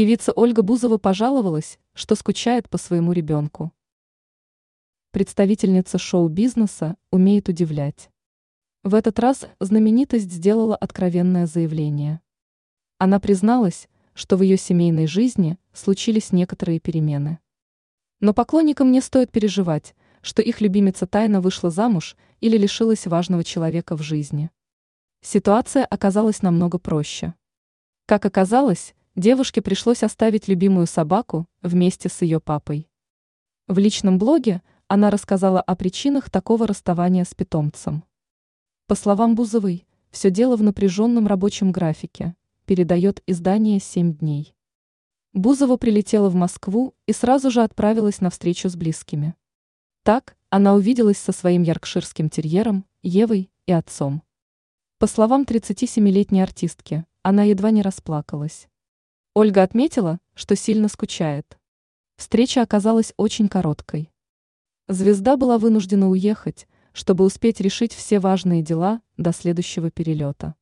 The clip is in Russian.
Певица Ольга Бузова пожаловалась, что скучает по своему ребенку. Представительница шоу-бизнеса умеет удивлять. В этот раз знаменитость сделала откровенное заявление. Она призналась, что в ее семейной жизни случились некоторые перемены. Но поклонникам не стоит переживать, что их любимица тайно вышла замуж или лишилась важного человека в жизни. Ситуация оказалась намного проще. Как оказалось, девушке пришлось оставить любимую собаку вместе с ее папой. В личном блоге она рассказала о причинах такого расставания с питомцем. По словам Бузовой, все дело в напряженном рабочем графике, передает издание «Семь дней». Бузова прилетела в Москву и сразу же отправилась на встречу с близкими. Так она увиделась со своим яркширским терьером, Евой и отцом. По словам 37-летней артистки, она едва не расплакалась. Ольга отметила, что сильно скучает. Встреча оказалась очень короткой. Звезда была вынуждена уехать, чтобы успеть решить все важные дела до следующего перелета.